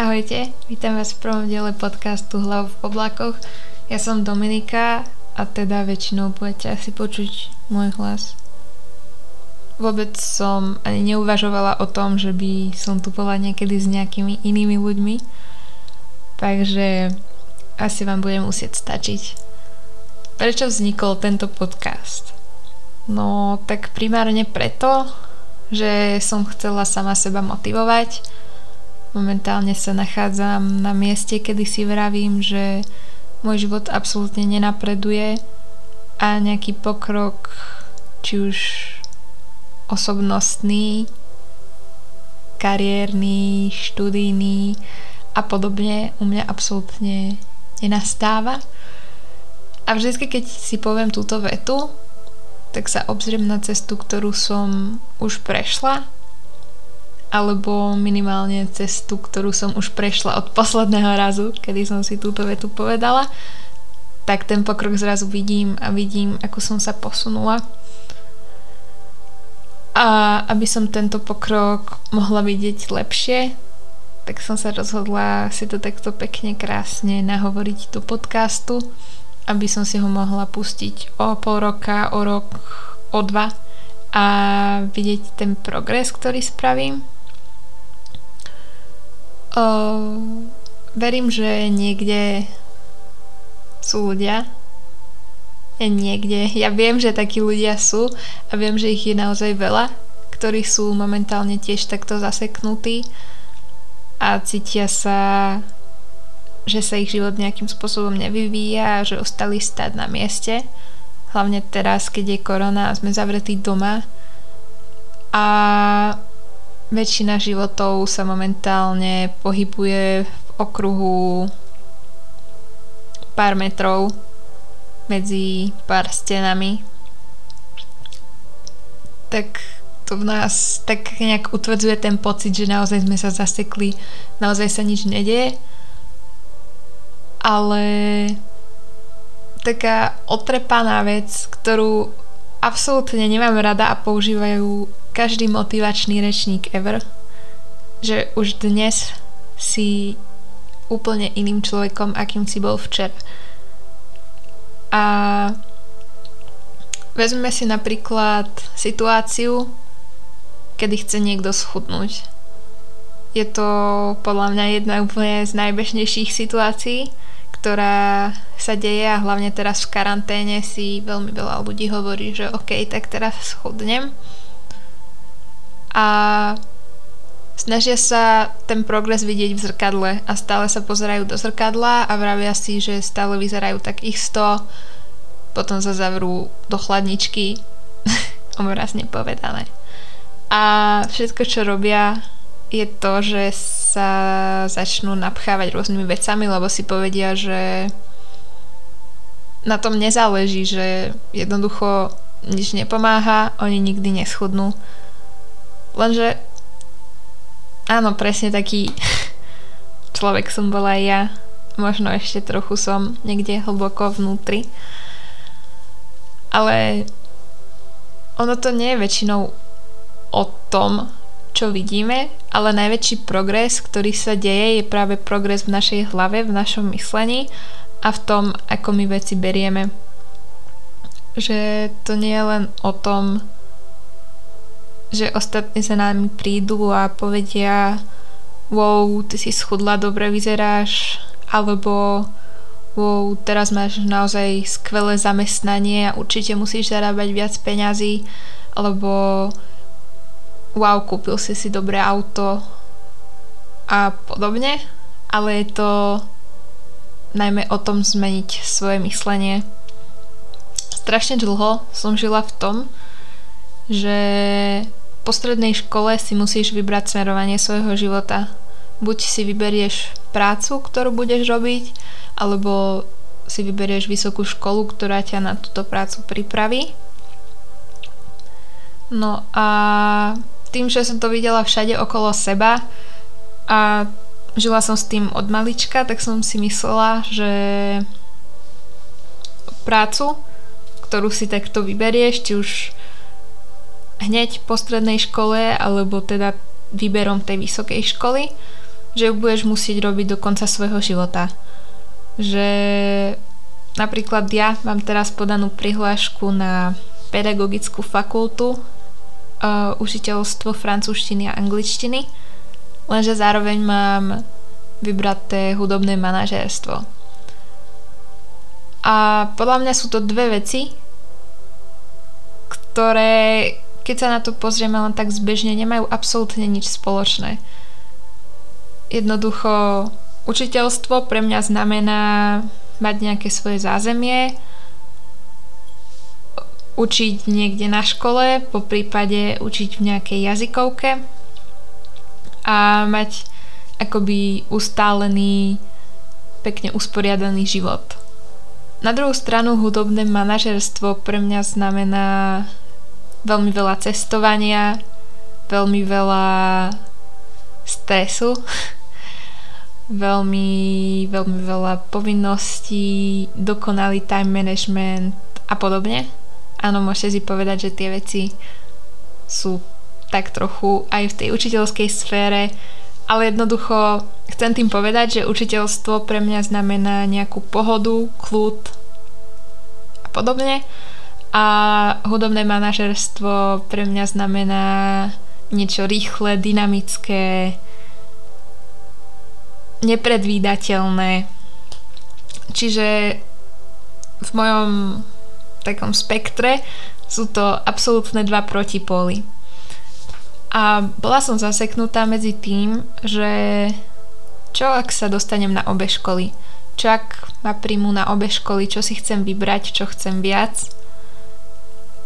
Ahojte, vítam vás v prvom diele podcastu Hlav v oblakoch. Ja som Dominika a teda väčšinou budete asi počuť môj hlas. Vôbec som ani neuvažovala o tom, že by som tu bola niekedy s nejakými inými ľuďmi, takže asi vám budem musieť stačiť. Prečo vznikol tento podcast? No tak primárne preto, že som chcela sama seba motivovať, Momentálne sa nachádzam na mieste, kedy si vravím, že môj život absolútne nenapreduje a nejaký pokrok, či už osobnostný, kariérny, študijný a podobne u mňa absolútne nenastáva. A vždy, keď si poviem túto vetu, tak sa obzriem na cestu, ktorú som už prešla alebo minimálne cestu, ktorú som už prešla od posledného razu, kedy som si túto vetu povedala, tak ten pokrok zrazu vidím a vidím, ako som sa posunula. A aby som tento pokrok mohla vidieť lepšie, tak som sa rozhodla si to takto pekne, krásne nahovoriť do podcastu, aby som si ho mohla pustiť o pol roka, o rok, o dva a vidieť ten progres, ktorý spravím Uh, verím, že niekde sú ľudia. Ja niekde. Ja viem, že takí ľudia sú a viem, že ich je naozaj veľa, ktorí sú momentálne tiež takto zaseknutí a cítia sa, že sa ich život nejakým spôsobom nevyvíja a že ostali stať na mieste. Hlavne teraz, keď je korona a sme zavretí doma. A väčšina životov sa momentálne pohybuje v okruhu pár metrov medzi pár stenami. Tak to v nás tak nejak utvrdzuje ten pocit, že naozaj sme sa zasekli, naozaj sa nič nedieje. Ale taká otrepaná vec, ktorú absolútne nemám rada a používajú každý motivačný rečník ever, že už dnes si úplne iným človekom, akým si bol včera. A vezmeme si napríklad situáciu, kedy chce niekto schudnúť. Je to podľa mňa jedna úplne z najbežnejších situácií, ktorá sa deje a hlavne teraz v karanténe si veľmi veľa ľudí hovorí, že OK, tak teraz schudnem a snažia sa ten progres vidieť v zrkadle a stále sa pozerajú do zrkadla a vravia si, že stále vyzerajú tak isto, potom sa zavrú do chladničky, obrazne povedané. A všetko, čo robia, je to, že sa začnú napchávať rôznymi vecami, lebo si povedia, že na tom nezáleží, že jednoducho nič nepomáha, oni nikdy neschudnú Lenže áno, presne taký človek som bola aj ja. Možno ešte trochu som niekde hlboko vnútri. Ale ono to nie je väčšinou o tom, čo vidíme, ale najväčší progres, ktorý sa deje, je práve progres v našej hlave, v našom myslení a v tom, ako my veci berieme. Že to nie je len o tom, že ostatní za nami prídu a povedia wow, ty si schudla, dobre vyzeráš, alebo wow, teraz máš naozaj skvelé zamestnanie a určite musíš zarábať viac peňazí, alebo wow, kúpil si si dobré auto a podobne, ale je to najmä o tom zmeniť svoje myslenie. Strašne dlho som žila v tom, že po strednej škole si musíš vybrať smerovanie svojho života. Buď si vyberieš prácu, ktorú budeš robiť, alebo si vyberieš vysokú školu, ktorá ťa na túto prácu pripraví. No a tým, že som to videla všade okolo seba a žila som s tým od malička, tak som si myslela, že prácu, ktorú si takto vyberieš, či už hneď po strednej škole alebo teda výberom tej vysokej školy, že ju budeš musieť robiť do konca svojho života. Že napríklad ja mám teraz podanú prihlášku na pedagogickú fakultu uh, učiteľstvo francúzštiny a angličtiny, lenže zároveň mám vybraté hudobné manažérstvo. A podľa mňa sú to dve veci, ktoré, keď sa na to pozrieme len tak zbežne, nemajú absolútne nič spoločné. Jednoducho, učiteľstvo pre mňa znamená mať nejaké svoje zázemie, učiť niekde na škole, po prípade učiť v nejakej jazykovke a mať akoby ustálený, pekne usporiadaný život. Na druhú stranu hudobné manažerstvo pre mňa znamená veľmi veľa cestovania, veľmi veľa stresu, veľmi, veľmi veľa povinností, dokonalý time management a podobne. Áno, môžete si povedať, že tie veci sú tak trochu aj v tej učiteľskej sfére ale jednoducho chcem tým povedať, že učiteľstvo pre mňa znamená nejakú pohodu, kľud a podobne a hudobné manažerstvo pre mňa znamená niečo rýchle, dynamické, nepredvídateľné. Čiže v mojom takom spektre sú to absolútne dva protipóly. A bola som zaseknutá medzi tým, že čo ak sa dostanem na obe školy? Čo ak ma príjmu na obe školy? Čo si chcem vybrať? Čo chcem viac?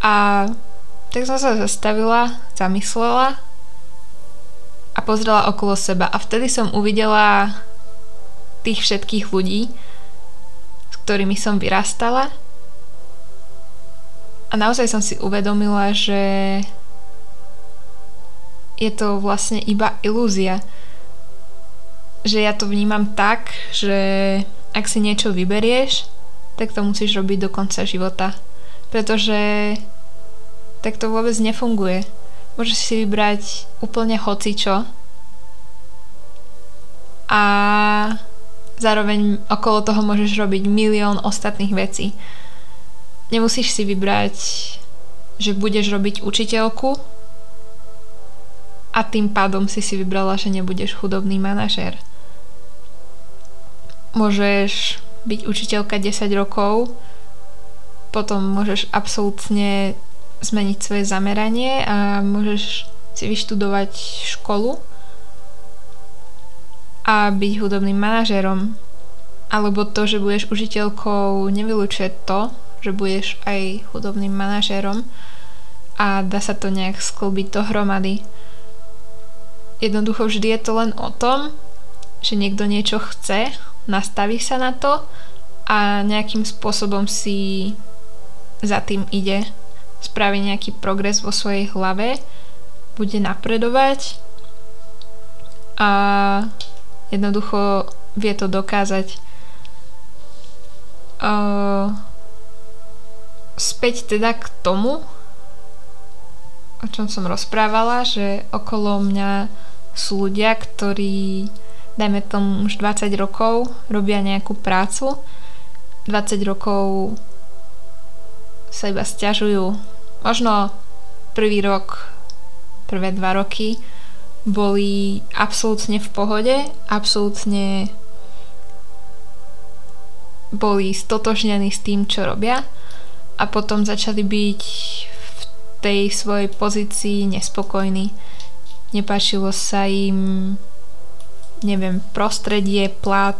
A tak som sa zastavila, zamyslela a pozrela okolo seba. A vtedy som uvidela tých všetkých ľudí, s ktorými som vyrastala. A naozaj som si uvedomila, že je to vlastne iba ilúzia. Že ja to vnímam tak, že ak si niečo vyberieš, tak to musíš robiť do konca života. Pretože tak to vôbec nefunguje. Môžeš si vybrať úplne hocičo a zároveň okolo toho môžeš robiť milión ostatných vecí. Nemusíš si vybrať, že budeš robiť učiteľku a tým pádom si si vybrala, že nebudeš chudobný manažér. Môžeš byť učiteľka 10 rokov, potom môžeš absolútne zmeniť svoje zameranie a môžeš si vyštudovať školu a byť hudobným manažérom. Alebo to, že budeš učiteľkou, nevylučuje to, že budeš aj hudobným manažérom a dá sa to nejak sklbiť dohromady. Jednoducho vždy je to len o tom, že niekto niečo chce, nastaví sa na to a nejakým spôsobom si za tým ide, spraví nejaký progres vo svojej hlave, bude napredovať a jednoducho vie to dokázať. Uh, späť teda k tomu, o čom som rozprávala, že okolo mňa sú ľudia, ktorí dajme tomu už 20 rokov robia nejakú prácu. 20 rokov sa iba stiažujú možno prvý rok prvé dva roky boli absolútne v pohode absolútne boli stotožnení s tým, čo robia a potom začali byť v tej svojej pozícii nespokojní nepáčilo sa im neviem, prostredie, plat,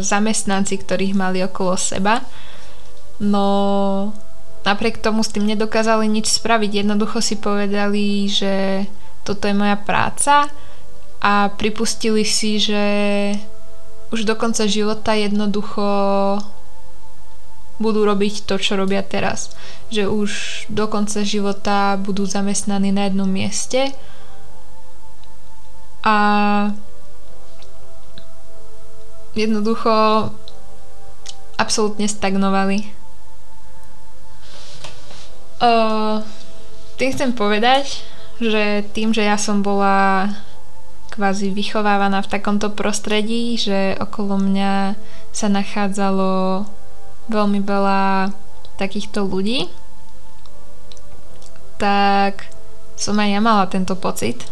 zamestnanci, ktorých mali okolo seba. No napriek tomu s tým nedokázali nič spraviť. Jednoducho si povedali, že toto je moja práca a pripustili si, že už do konca života jednoducho budú robiť to, čo robia teraz. Že už do konca života budú zamestnaní na jednom mieste a jednoducho absolútne stagnovali. Uh, tým chcem povedať, že tým, že ja som bola kvázi vychovávaná v takomto prostredí, že okolo mňa sa nachádzalo veľmi veľa takýchto ľudí, tak som aj ja mala tento pocit.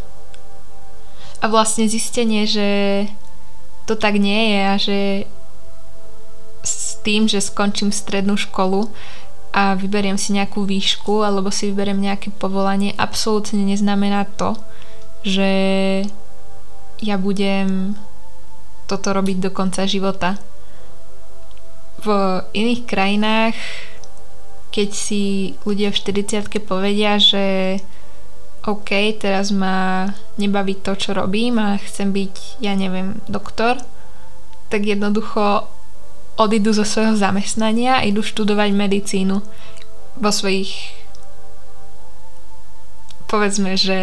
A vlastne zistenie, že to tak nie je a že s tým, že skončím strednú školu a vyberiem si nejakú výšku alebo si vyberiem nejaké povolanie, absolútne neznamená to, že ja budem toto robiť do konca života. V iných krajinách, keď si ľudia v 40 povedia, že OK, teraz ma nebaví to, čo robím a chcem byť, ja neviem, doktor, tak jednoducho odídu zo svojho zamestnania a idú študovať medicínu vo svojich povedzme, že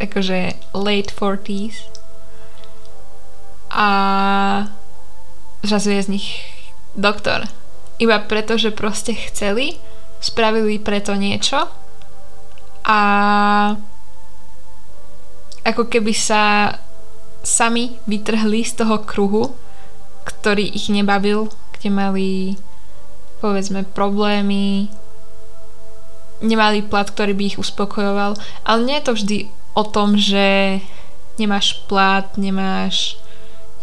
akože late 40s a zrazu je z nich doktor. Iba preto, že proste chceli, spravili preto niečo a ako keby sa sami vytrhli z toho kruhu, ktorý ich nebavil, kde mali povedzme problémy, nemali plat, ktorý by ich uspokojoval, ale nie je to vždy o tom, že nemáš plat, nemáš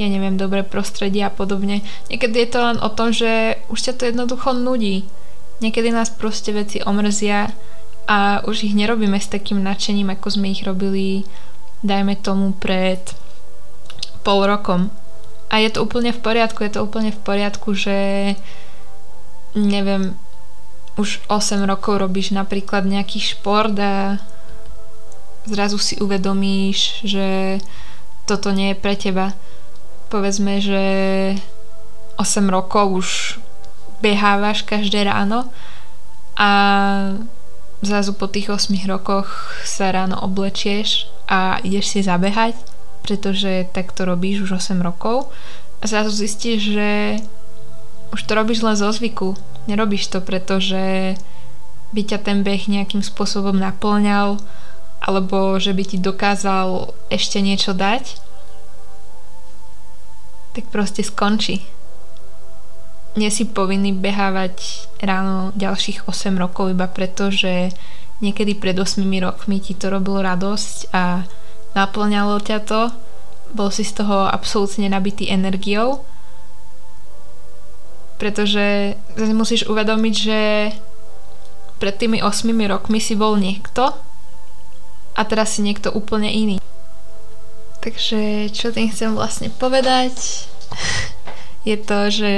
ja neviem, dobré prostredie a podobne. Niekedy je to len o tom, že už ťa to jednoducho nudí. Niekedy nás proste veci omrzia a už ich nerobíme s takým nadšením, ako sme ich robili, dajme tomu, pred pol rokom. A je to úplne v poriadku, je to úplne v poriadku, že neviem, už 8 rokov robíš napríklad nejaký šport a zrazu si uvedomíš, že toto nie je pre teba. Povedzme, že 8 rokov už behávaš každé ráno a zrazu po tých 8 rokoch sa ráno oblečieš a ideš si zabehať, pretože tak to robíš už 8 rokov a zrazu zistíš, že už to robíš len zo zvyku. Nerobíš to, pretože by ťa ten beh nejakým spôsobom naplňal alebo že by ti dokázal ešte niečo dať, tak proste skončí. Nie si povinný behávať ráno ďalších 8 rokov iba preto, že niekedy pred 8 rokmi ti to robilo radosť a naplňalo ťa to, bol si z toho absolútne nabitý energiou, pretože musíš uvedomiť, že pred tými 8 rokmi si bol niekto, a teraz si niekto úplne iný. Takže čo tým chcem vlastne povedať je to, že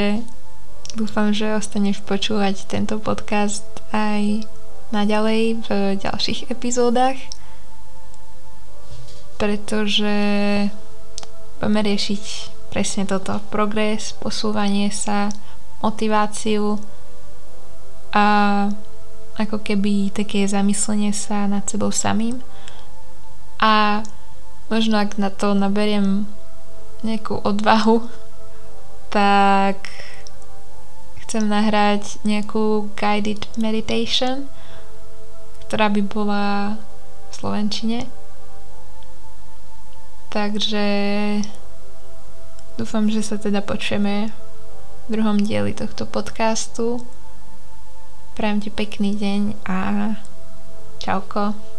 dúfam, že ostaneš počúvať tento podcast aj naďalej v ďalších epizódach, pretože budeme riešiť presne toto. Progres, posúvanie sa, motiváciu a ako keby také zamyslenie sa nad sebou samým. A možno ak na to naberiem nejakú odvahu, tak chcem nahrať nejakú guided meditation, ktorá by bola v Slovenčine. Takže dúfam, že sa teda počujeme v druhom dieli tohto podcastu. Prajem ti pekný deň a čauko.